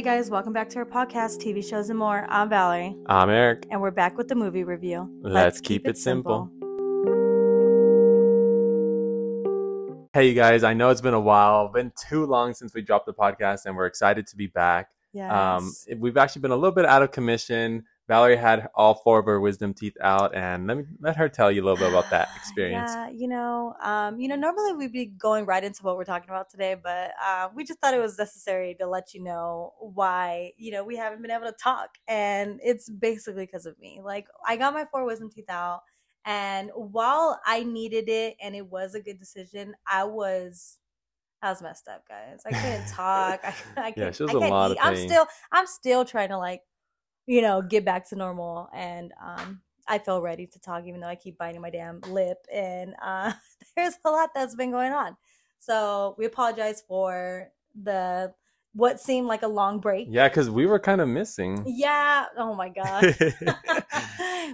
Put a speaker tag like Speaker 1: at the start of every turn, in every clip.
Speaker 1: Hey guys, welcome back to our podcast, TV shows and more. I'm Valerie,
Speaker 2: I'm Eric.
Speaker 1: and we're back with the movie review.
Speaker 2: Let's, keep, it simple. Hey, you guys, I know it's been a while, been too long since we dropped the podcast, and we're excited to be back.
Speaker 1: Yes.
Speaker 2: Um, we've actually been a little bit out of commission. Valerie had all four of her wisdom teeth out, and let me let her tell you a little bit about that experience.
Speaker 1: Yeah, you know, um, you know, normally we'd be going right into what we're talking about today, but uh, we just thought it was necessary to let you know why, you know, we haven't been able to talk, and it's basically because of me. Like, I got my four wisdom teeth out, and while I needed it, and it was a good decision, I was. I was messed up, guys. I couldn't talk. I, I
Speaker 2: Yeah,
Speaker 1: can't,
Speaker 2: she was
Speaker 1: I
Speaker 2: a lot of
Speaker 1: eat. I'm still, I'm still trying to like you know, get back to normal. And um, I feel ready to talk, even though I keep biting my damn lip. And uh, there's a lot that's been going on. So we apologize for the what seemed like a long break.
Speaker 2: Yeah, because we were kind of missing.
Speaker 1: Yeah. Oh my god.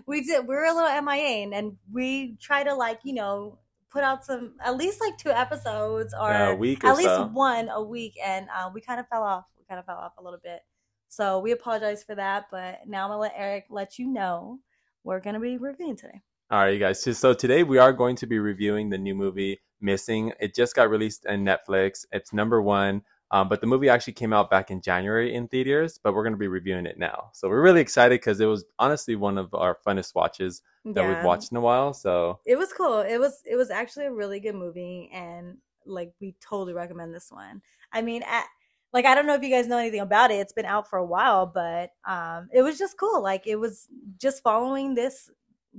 Speaker 1: we did. We were a little MIA, and, and we try to like you know put out some at least like two episodes or
Speaker 2: Yeah, a week or
Speaker 1: at least one a week, and uh, we kind of fell off. We kind of fell off a little bit. So we apologize for that, but now I'm gonna let Eric let you know we're gonna be reviewing today.
Speaker 2: All right, you guys. So- today we are going to be reviewing the new movie Missing. It just got released on Netflix. It's number one, um, but the movie actually came out back in January in theaters. But we're going to be reviewing it now. So we're really excited because it was honestly one of our funnest watches that
Speaker 1: Yeah.
Speaker 2: we've watched in a while. So
Speaker 1: It was cool. It was it was actually a really good movie, and like we totally recommend this one. I mean, at, like I don't know if you guys know anything about it. It's been out for a while, but um, it was just cool. Like it was just following this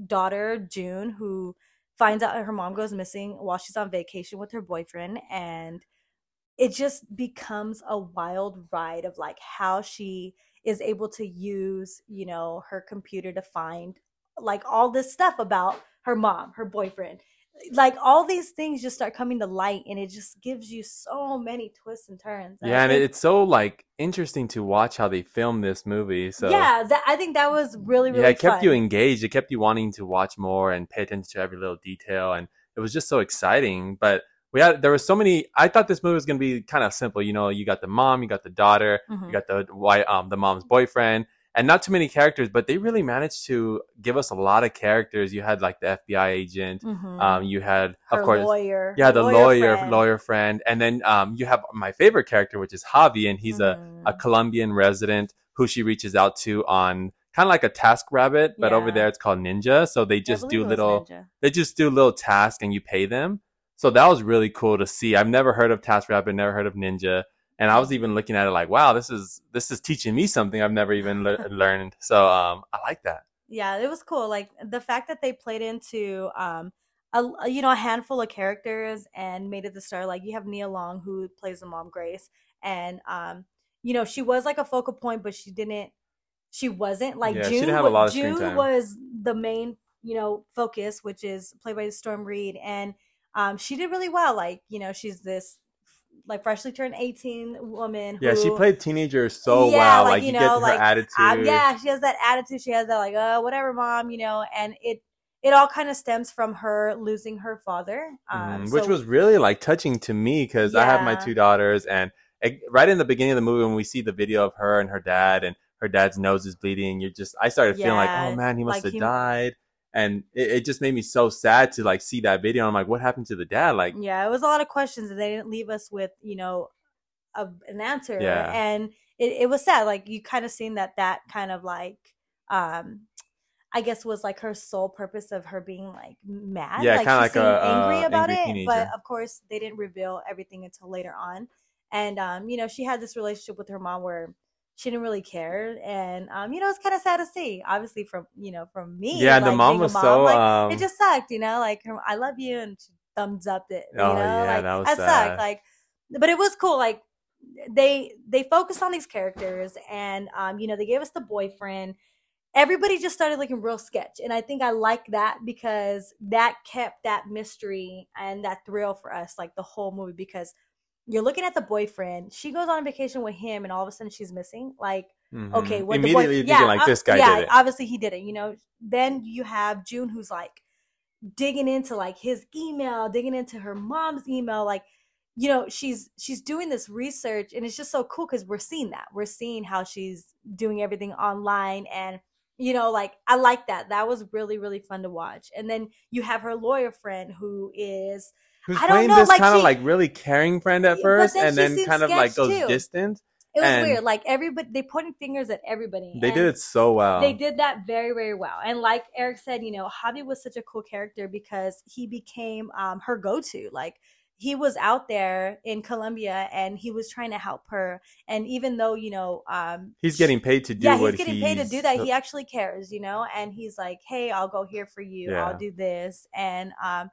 Speaker 1: daughter June who finds out her mom goes missing while she's on vacation with her boyfriend, and it just becomes a wild ride of like how she is able to use you know her computer to find like all this stuff about her mom, her boyfriend. Like all these things just start coming to light and it just gives you so many twists and turns.
Speaker 2: Yeah, and
Speaker 1: think-
Speaker 2: it's so like interesting to watch how they filmed this movie. So
Speaker 1: yeah, that, I think that was really, really
Speaker 2: yeah, it kept
Speaker 1: fun.
Speaker 2: you engaged. It kept you wanting to watch more and pay attention to every little detail, and it was just so exciting. But we had there were so many. I thought this movie was going to be kind of simple. You know, you got the mom, you got the daughter,
Speaker 1: Mhm.
Speaker 2: you got the why um the mom's boyfriend, and not too many characters. But they really managed to give us a lot of characters. You had like the FBI agent.
Speaker 1: Mhm.
Speaker 2: Um, you had
Speaker 1: her
Speaker 2: of course.
Speaker 1: The lawyer.
Speaker 2: Yeah, the lawyer,
Speaker 1: friend.
Speaker 2: lawyer friend, and then um, you have my favorite character, which is Javi, and he's a a
Speaker 1: Mhm.
Speaker 2: Colombian resident who she reaches out to on kind of like a TaskRabbit, but over there it's called Ninja. So they just do little
Speaker 1: Ninja.
Speaker 2: they just do little tasks and you pay them. So that was really cool to see. I've never heard of TaskRabbit, never heard of Ninja. And I was even looking at it like, wow, this is this is teaching me something I've never even le- learned. So um, I like that.
Speaker 1: yeah it was cool like the fact that they played into um a, you know a handful of characters and made it the star like you have nia long who plays the mom grace and um you know she was like a focal point but she didn't she wasn't like
Speaker 2: Yeah, she
Speaker 1: june
Speaker 2: didn't have a lot of
Speaker 1: june was the main you know focus which is played by Storm Reid and um she did really well like you know she's this like freshly turned 18 woman
Speaker 2: Yeah, she played teenager so
Speaker 1: Yeah,
Speaker 2: well.
Speaker 1: like,
Speaker 2: Like,
Speaker 1: you
Speaker 2: you,
Speaker 1: know,
Speaker 2: get her
Speaker 1: like,
Speaker 2: attitude.
Speaker 1: um, yeah, she has that attitude. She has that like, oh, whatever, mom, you know, and it it all kind of stems from her losing her father, um,
Speaker 2: Mhm, which
Speaker 1: so-
Speaker 2: was really like touching to me because I have my two daughters, and it, right in the beginning of the movie when we see the video of her and her dad, and her dad's nose is bleeding, you're just I started feeling like, oh man, he must
Speaker 1: like
Speaker 2: have
Speaker 1: he-
Speaker 2: died, and it, it just made me so sad to like see that video. I'm like, what happened to the dad? Like,
Speaker 1: yeah, it was a lot of questions, and they didn't leave us with you know a, an answer,
Speaker 2: Yeah.
Speaker 1: and it, it was sad. Like you kind of seen that that kind of like. um I guess was like her sole purpose of her being like mad,
Speaker 2: Yeah,
Speaker 1: like
Speaker 2: kinda
Speaker 1: she
Speaker 2: like a,
Speaker 1: angry
Speaker 2: uh,
Speaker 1: about
Speaker 2: angry
Speaker 1: it. But of course, they didn't reveal everything until later on. And um, you know, she had this relationship with her mom where she didn't really care, and um, you know, it's kind of sad to see. Obviously, from you know, from me,
Speaker 2: yeah, the mom was so
Speaker 1: like,
Speaker 2: um,
Speaker 1: it just sucked, you know, like her, I love you, and she thumbs up it, you
Speaker 2: Oh,
Speaker 1: know,
Speaker 2: yeah,
Speaker 1: like
Speaker 2: that was
Speaker 1: sucked,
Speaker 2: sad.
Speaker 1: like, but it was cool, like they they focused on these characters, and um, you know, they gave us the boyfriend. Everybody just started looking real sketch, and I think I like that because that kept that mystery and that thrill for us, like the whole movie, because. You're looking at the boyfriend. She goes on a vacation with him, and all of a sudden she's missing. Like,
Speaker 2: mhm.
Speaker 1: okay, what the
Speaker 2: immediately
Speaker 1: boy,
Speaker 2: thinking like this guy
Speaker 1: yeah,
Speaker 2: did it.
Speaker 1: obviously he did it. You know, then you have June who's like digging into like his email, digging into her mom's email, like you know she's she's doing this research and it's just so cool because we're seeing that we're seeing how she's doing everything online and you know like i like that that was really really fun to watch and then you have her lawyer friend who is
Speaker 2: Who's playing
Speaker 1: know,
Speaker 2: this
Speaker 1: like,
Speaker 2: kind of like really caring friend at first,
Speaker 1: then
Speaker 2: and then kind of like goes
Speaker 1: too.
Speaker 2: distant.
Speaker 1: it was
Speaker 2: And-
Speaker 1: weird like everybody they pointing fingers at everybody
Speaker 2: They did it so well.
Speaker 1: they did that very very well and like eric said you know javi was such a cool character because he became um, her go-to like he was out there in colombia and he was trying to help her and even though you know um
Speaker 2: He's getting paid to do
Speaker 1: yeah
Speaker 2: what
Speaker 1: he's getting paid to do that he actually cares you know and he's like hey i'll go here for you
Speaker 2: Yeah.
Speaker 1: i'll do this and um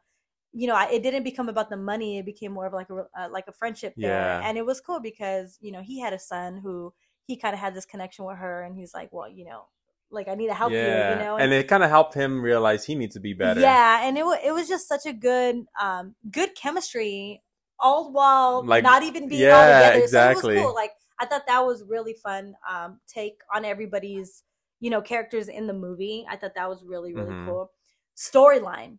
Speaker 1: you know I, it didn't become about the money it became more of like a uh, like a friendship there
Speaker 2: Yeah.
Speaker 1: and it was cool because you know he had a son who he kind of had this connection with her and he's like well you know like i need to help you you know
Speaker 2: and it kind of helped him realize he needs to be better.
Speaker 1: yeah and it, it was just such a good um good chemistry all while
Speaker 2: Like,
Speaker 1: not even being
Speaker 2: yeah,
Speaker 1: all together
Speaker 2: exactly.
Speaker 1: so it was cool like i thought that was really fun um take on everybody's you know characters in the movie i thought that was really really
Speaker 2: Mhm.
Speaker 1: cool storyline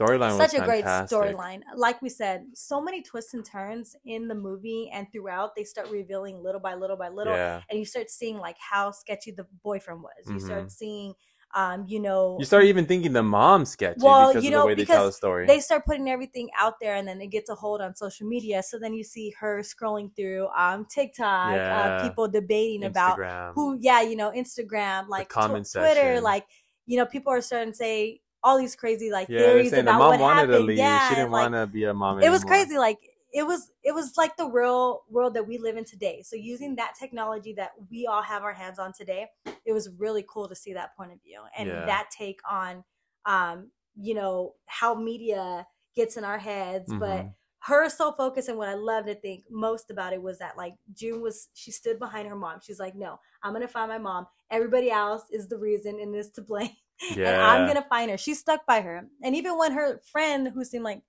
Speaker 2: storyline was
Speaker 1: such a great storyline like we said so many twists and turns in the movie and throughout they start revealing little by little by little
Speaker 2: Yeah,
Speaker 1: and you start seeing like how sketchy the boyfriend was you
Speaker 2: Mhm.
Speaker 1: start seeing um you know
Speaker 2: you start even thinking the mom's sketchy
Speaker 1: Well,
Speaker 2: because
Speaker 1: you
Speaker 2: of
Speaker 1: know,
Speaker 2: the way they tell the story.
Speaker 1: they start putting everything out there and then it gets a hold on social media so then you see her scrolling through um tiktok
Speaker 2: Yeah.
Speaker 1: uh, people debating about who yeah you know instagram like tw- twitter
Speaker 2: section.
Speaker 1: like you know people are starting to say all these crazy like
Speaker 2: yeah,
Speaker 1: theories
Speaker 2: saying the mom
Speaker 1: what
Speaker 2: wanted
Speaker 1: happened
Speaker 2: to leave.
Speaker 1: yeah
Speaker 2: she didn't
Speaker 1: like,
Speaker 2: want to be a mom. Anymore.
Speaker 1: it was crazy like it was it was like the real world that we live in today so using that technology that we all have our hands on today it was really cool to see that point of view and
Speaker 2: Yeah.
Speaker 1: that take on um you know how media gets in our heads but
Speaker 2: Mhm.
Speaker 1: her sole focus and what i love to think most about it was that like june was she stood behind her mom she's like no i'm gonna find my mom everybody else is the reason and is to blame
Speaker 2: Yeah,
Speaker 1: and I'm gonna find her. She stuck by her, and even when her friend, who seemed like,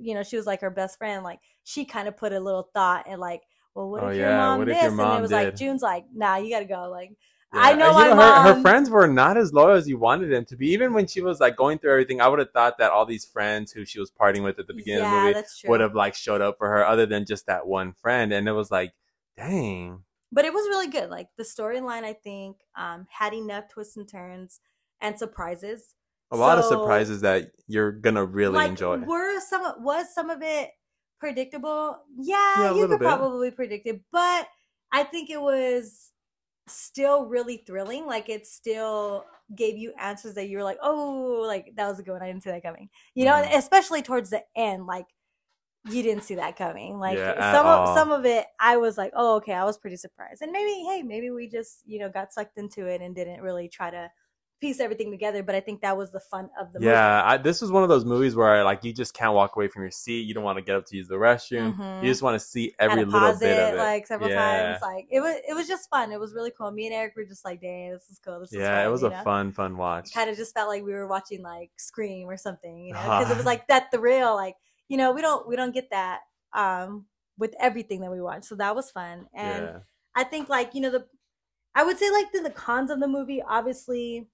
Speaker 1: you know, she was like her best friend, like she kind of put a little thought and like, well, what
Speaker 2: Oh,
Speaker 1: if your
Speaker 2: yeah,
Speaker 1: mom
Speaker 2: what
Speaker 1: this?
Speaker 2: your
Speaker 1: and it was like? June's like, nah, you gotta go. Like,
Speaker 2: Yeah,
Speaker 1: I know
Speaker 2: and,
Speaker 1: my
Speaker 2: you her, her friends were not as loyal as you wanted them to be. Even when she was like going through everything, I would have thought that all these friends who she was partying with at the beginning
Speaker 1: yeah,
Speaker 2: of the movie would have like showed up for her, other than just that one friend. And it was like, dang,
Speaker 1: but it was really good. Like the storyline, I think, um, had enough twists and turns and surprises.
Speaker 2: a lot of surprises that you're gonna really
Speaker 1: like,
Speaker 2: enjoy.
Speaker 1: Were some was some of it predictable? Yeah,
Speaker 2: Yeah,
Speaker 1: you could
Speaker 2: bit.
Speaker 1: probably predict it, but I think it was still really thrilling. Like it still gave you answers that you were like, oh, like that was a good one. I didn't see that coming. You know,
Speaker 2: Mhm.
Speaker 1: especially towards the end, like you didn't see that coming. Like
Speaker 2: Yeah,
Speaker 1: some
Speaker 2: all.
Speaker 1: of some of it, I was like, oh, okay, I was pretty surprised. And maybe, hey, maybe we just you know got sucked into it and didn't really try to piece everything together. But I think that was the fun of the movie.
Speaker 2: yeah, I, this was one of those movies where like you just can't walk away from your seat. You don't want to get up to use the restroom.
Speaker 1: Mhm.
Speaker 2: You just want to see every
Speaker 1: to
Speaker 2: little bit
Speaker 1: it
Speaker 2: of it.
Speaker 1: like several
Speaker 2: Yeah.
Speaker 1: times. Like it was, it was just fun. It was really cool. Me and Eric were just like, "Dang, this is cool. This is
Speaker 2: yeah,
Speaker 1: fun,"
Speaker 2: it was a
Speaker 1: know?
Speaker 2: fun, fun watch.
Speaker 1: Kind of just felt like we were watching like Scream or something, you know, because it was like that the real like you know we don't we don't get that um with everything that we watch. So that was fun, and
Speaker 2: yeah.
Speaker 1: I think like you know the I would say like the, the cons of the movie, obviously.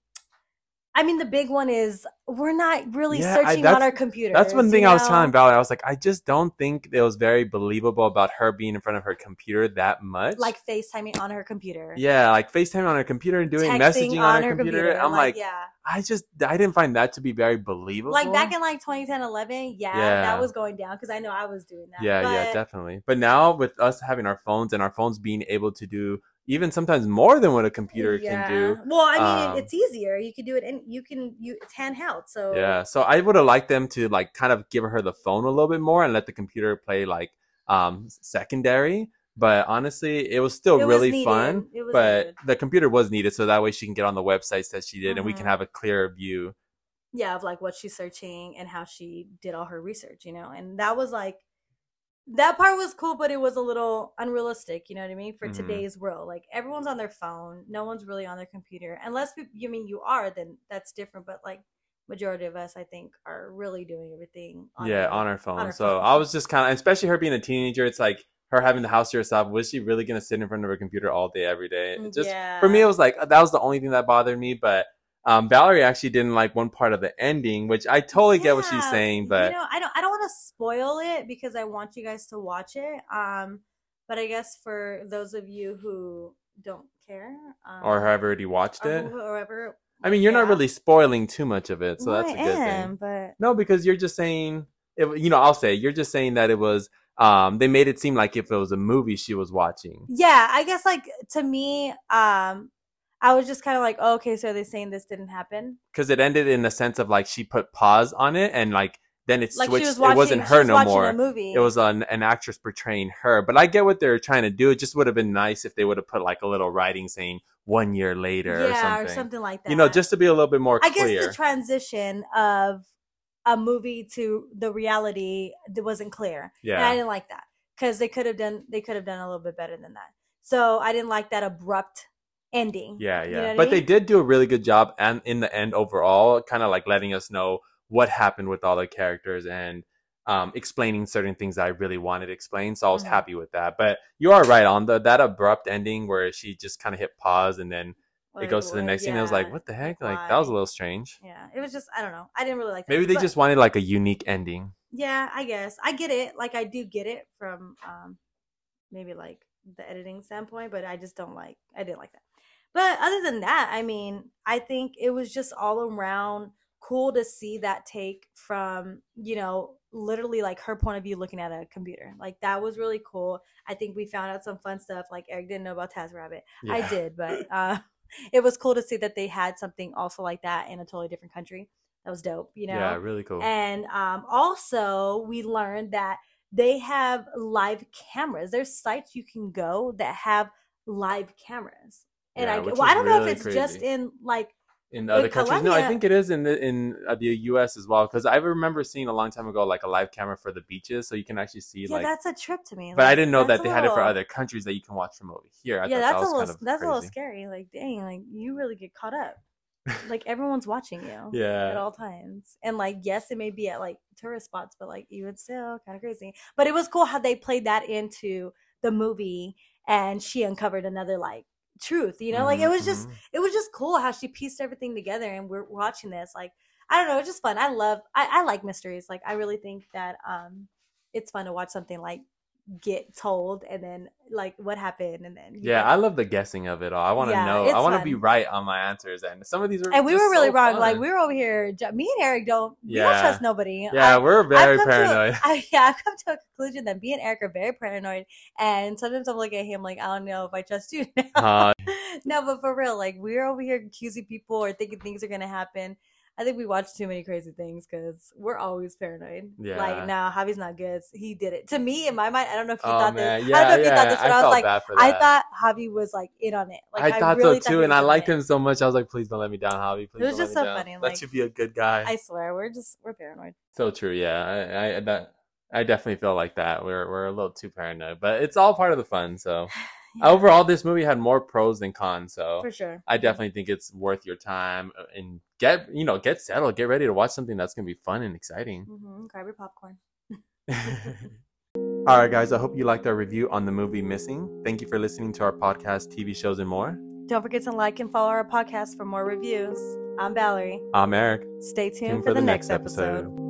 Speaker 1: I mean, the big one is we're not really
Speaker 2: Yeah,
Speaker 1: searching
Speaker 2: that's-
Speaker 1: on our computers.
Speaker 2: That's one
Speaker 1: you
Speaker 2: thing I was telling Valerie. I was like, I just don't think it was very believable about her being in front of her computer that much.
Speaker 1: like FaceTiming on her computer.
Speaker 2: yeah, like FaceTime on her computer and doing
Speaker 1: texting
Speaker 2: messaging on, her, computer. I'm like,
Speaker 1: yeah,
Speaker 2: I just, I didn't find that to be very believable.
Speaker 1: like back in like 2010, 11, yeah,
Speaker 2: Yeah.
Speaker 1: that was going down because I know I was doing that.
Speaker 2: yeah, yeah, definitely. But now with us having our phones and our phones being able to do even sometimes more than what a computer
Speaker 1: yeah.
Speaker 2: can do.
Speaker 1: Well, I mean,
Speaker 2: um,
Speaker 1: it's easier. You can do it, and you can you it's handheld. So
Speaker 2: Yeah, so I would have liked them to like kind of give her the phone a little bit more and let the computer play like um secondary. But honestly, it was still
Speaker 1: It was
Speaker 2: really
Speaker 1: needed.
Speaker 2: fun.
Speaker 1: It was
Speaker 2: But
Speaker 1: needed.
Speaker 2: the computer was needed, so that way she can get on the websites that she did, and we can
Speaker 1: Mhm.
Speaker 2: have a clearer view.
Speaker 1: yeah, of like what she's searching and how she did all her research, you know, and that was like that part was cool, but it was a little unrealistic, you know what I mean, for
Speaker 2: Mhm.
Speaker 1: today's world. Like everyone's on their phone, no one's really on their computer, unless you mean you are, then that's different. But like majority of us, I think, are really doing everything. On
Speaker 2: yeah,
Speaker 1: our-
Speaker 2: on her phone.
Speaker 1: her
Speaker 2: so
Speaker 1: phone.
Speaker 2: I was just kind of, especially her being a teenager, it's like her having the house to herself. Was she really gonna sit in front of her computer all day, every day? It just
Speaker 1: yeah.
Speaker 2: for me, it was like that was the only thing that bothered me. But um, Valerie actually didn't like one part of the ending, which I totally get what she's saying, but
Speaker 1: you know, I don't I don't want to spoil it because I want you guys to watch it. Um, but I guess for those of you who don't care, um,
Speaker 2: or have already watched
Speaker 1: or
Speaker 2: it.
Speaker 1: whoever,
Speaker 2: I mean, you're not really spoiling too much of it, so
Speaker 1: Well,
Speaker 2: that's a
Speaker 1: I
Speaker 2: good
Speaker 1: am,
Speaker 2: thing.
Speaker 1: But
Speaker 2: No, because you're just saying, it, you know, I'll say you're just saying that it was. Um, they made it seem like if it was a movie she was watching.
Speaker 1: yeah, I guess like to me, um, I was just kind of like, oh, okay, so they're saying this didn't happen.
Speaker 2: because it ended in the sense of like she put pause on it and like then it
Speaker 1: Like
Speaker 2: switched.
Speaker 1: watching,
Speaker 2: it wasn't her
Speaker 1: was
Speaker 2: no more. It was an, an actress portraying her. But I get what they're trying to do. It just would have been nice if they would have put like a little writing saying one year later
Speaker 1: yeah,
Speaker 2: or something.
Speaker 1: like that.
Speaker 2: You know, just to be a little bit more clear.
Speaker 1: I
Speaker 2: clear.
Speaker 1: guess the transition of a movie to the reality that wasn't clear. And I didn't like that because they could have done they could have done a little bit better than that. So I didn't like that abrupt ending.
Speaker 2: Yeah,
Speaker 1: You
Speaker 2: yeah.
Speaker 1: know what I
Speaker 2: but they did do a really good job and in the end overall, kind of like letting us know what happened with all the characters and um, explaining certain things that I really wanted explained. So I was
Speaker 1: Mhm.
Speaker 2: happy with that. But you are right on the that abrupt ending where she just kind of hit pause and then it goes to the next scene. I was like, what the heck?
Speaker 1: like,
Speaker 2: Like that was a little strange.
Speaker 1: Yeah, it was just I don't know. I didn't really like that.
Speaker 2: Maybe they
Speaker 1: But-
Speaker 2: just wanted like a unique ending.
Speaker 1: yeah, I guess I get it. Like I do get it from um maybe like the editing standpoint, but I just don't like I didn't like that. But other than that, I mean, I think it was just all around cool to see that take from, you know, literally like her point of view looking at a computer. Like that was really cool. I think we found out some fun stuff. Like Eric didn't know about TaskRabbit. I
Speaker 2: Yeah.
Speaker 1: did, but uh it was cool to see that they had something also like that in a totally different country. That was dope, you know.
Speaker 2: Yeah, really cool.
Speaker 1: And um, also, we learned that they have live cameras. There's sites you can go that have live cameras. And
Speaker 2: Yeah,
Speaker 1: I, well, I don't know if
Speaker 2: really
Speaker 1: it's just in like,
Speaker 2: in other
Speaker 1: With
Speaker 2: countries. No, I think it is in the in uh, the U.S. as well. Because I remember seeing a long time ago like a live camera for the beaches, so you can actually see
Speaker 1: yeah,
Speaker 2: like.
Speaker 1: that's a trip to me.
Speaker 2: But I didn't know that they had it for other countries that you can watch from over here. I
Speaker 1: yeah, that's
Speaker 2: that
Speaker 1: a little
Speaker 2: kind of
Speaker 1: that's a little scary. Like, dang, like you really get caught up. Like everyone's watching you
Speaker 2: yeah.
Speaker 1: at all times. And like, yes, it may be at like tourist spots, but like even still, kind of crazy. But it was cool how they played that into the movie, and she uncovered another like truth. You know, like it
Speaker 2: Mhm,
Speaker 1: was just
Speaker 2: mhm.
Speaker 1: it was just cool how she pieced everything together and we're watching this like i don't know it's just fun i love I, I like mysteries like i really think that um it's fun to watch something like get told and then like what happened and then
Speaker 2: Yeah,
Speaker 1: get-
Speaker 2: I love the guessing of it all. I want to
Speaker 1: Yeah,
Speaker 2: know. I want to be right on my answers, and some of these were.
Speaker 1: and we were really
Speaker 2: so
Speaker 1: wrong like we were over here me and eric don't we don't
Speaker 2: Yeah.
Speaker 1: trust nobody
Speaker 2: Yeah,
Speaker 1: I-
Speaker 2: we're very
Speaker 1: to a-
Speaker 2: paranoid.
Speaker 1: I, yeah, I've come to a conclusion that me and Eric are very paranoid, and sometimes I'm looking at him like, I don't know if I trust you now.
Speaker 2: Uh,
Speaker 1: no, but for real, like we're over here accusing people or thinking things are gonna happen. I think we watch too many crazy things because we're always paranoid.
Speaker 2: Yeah.
Speaker 1: Like, no, Javi's not good. He did it. To me, in my mind, I don't know if you
Speaker 2: oh
Speaker 1: thought
Speaker 2: man,
Speaker 1: this.
Speaker 2: yeah,
Speaker 1: I don't know if
Speaker 2: yeah.
Speaker 1: you thought this, but I, was like, I thought Javi was like in on it. Like,
Speaker 2: I thought
Speaker 1: really
Speaker 2: so too,
Speaker 1: he
Speaker 2: and I liked
Speaker 1: it.
Speaker 2: him so much. I was like, please don't let me down, Javi. Please
Speaker 1: was
Speaker 2: don't
Speaker 1: just
Speaker 2: let me
Speaker 1: so
Speaker 2: down.
Speaker 1: funny,
Speaker 2: Let
Speaker 1: like-
Speaker 2: you be a good guy.
Speaker 1: I swear, we're just we're paranoid.
Speaker 2: So true, yeah. I, I that I definitely feel like that. We're we're a little too paranoid, but it's all part of the fun. So
Speaker 1: Yeah,
Speaker 2: overall, this movie had more pros than cons. So
Speaker 1: for sure.
Speaker 2: I definitely think it's worth your time uh, and get you know get settled, get ready to watch something that's gonna be fun and exciting.
Speaker 1: hmm Grab your popcorn.
Speaker 2: all right, guys. I hope you liked our review on the movie Missing. Thank you for listening to our podcast, TV shows, and more.
Speaker 1: Don't forget to like and follow our podcast for more reviews. I'm Valerie.
Speaker 2: I'm Eric.
Speaker 1: Stay tuned
Speaker 2: Tune
Speaker 1: for, the, next episode.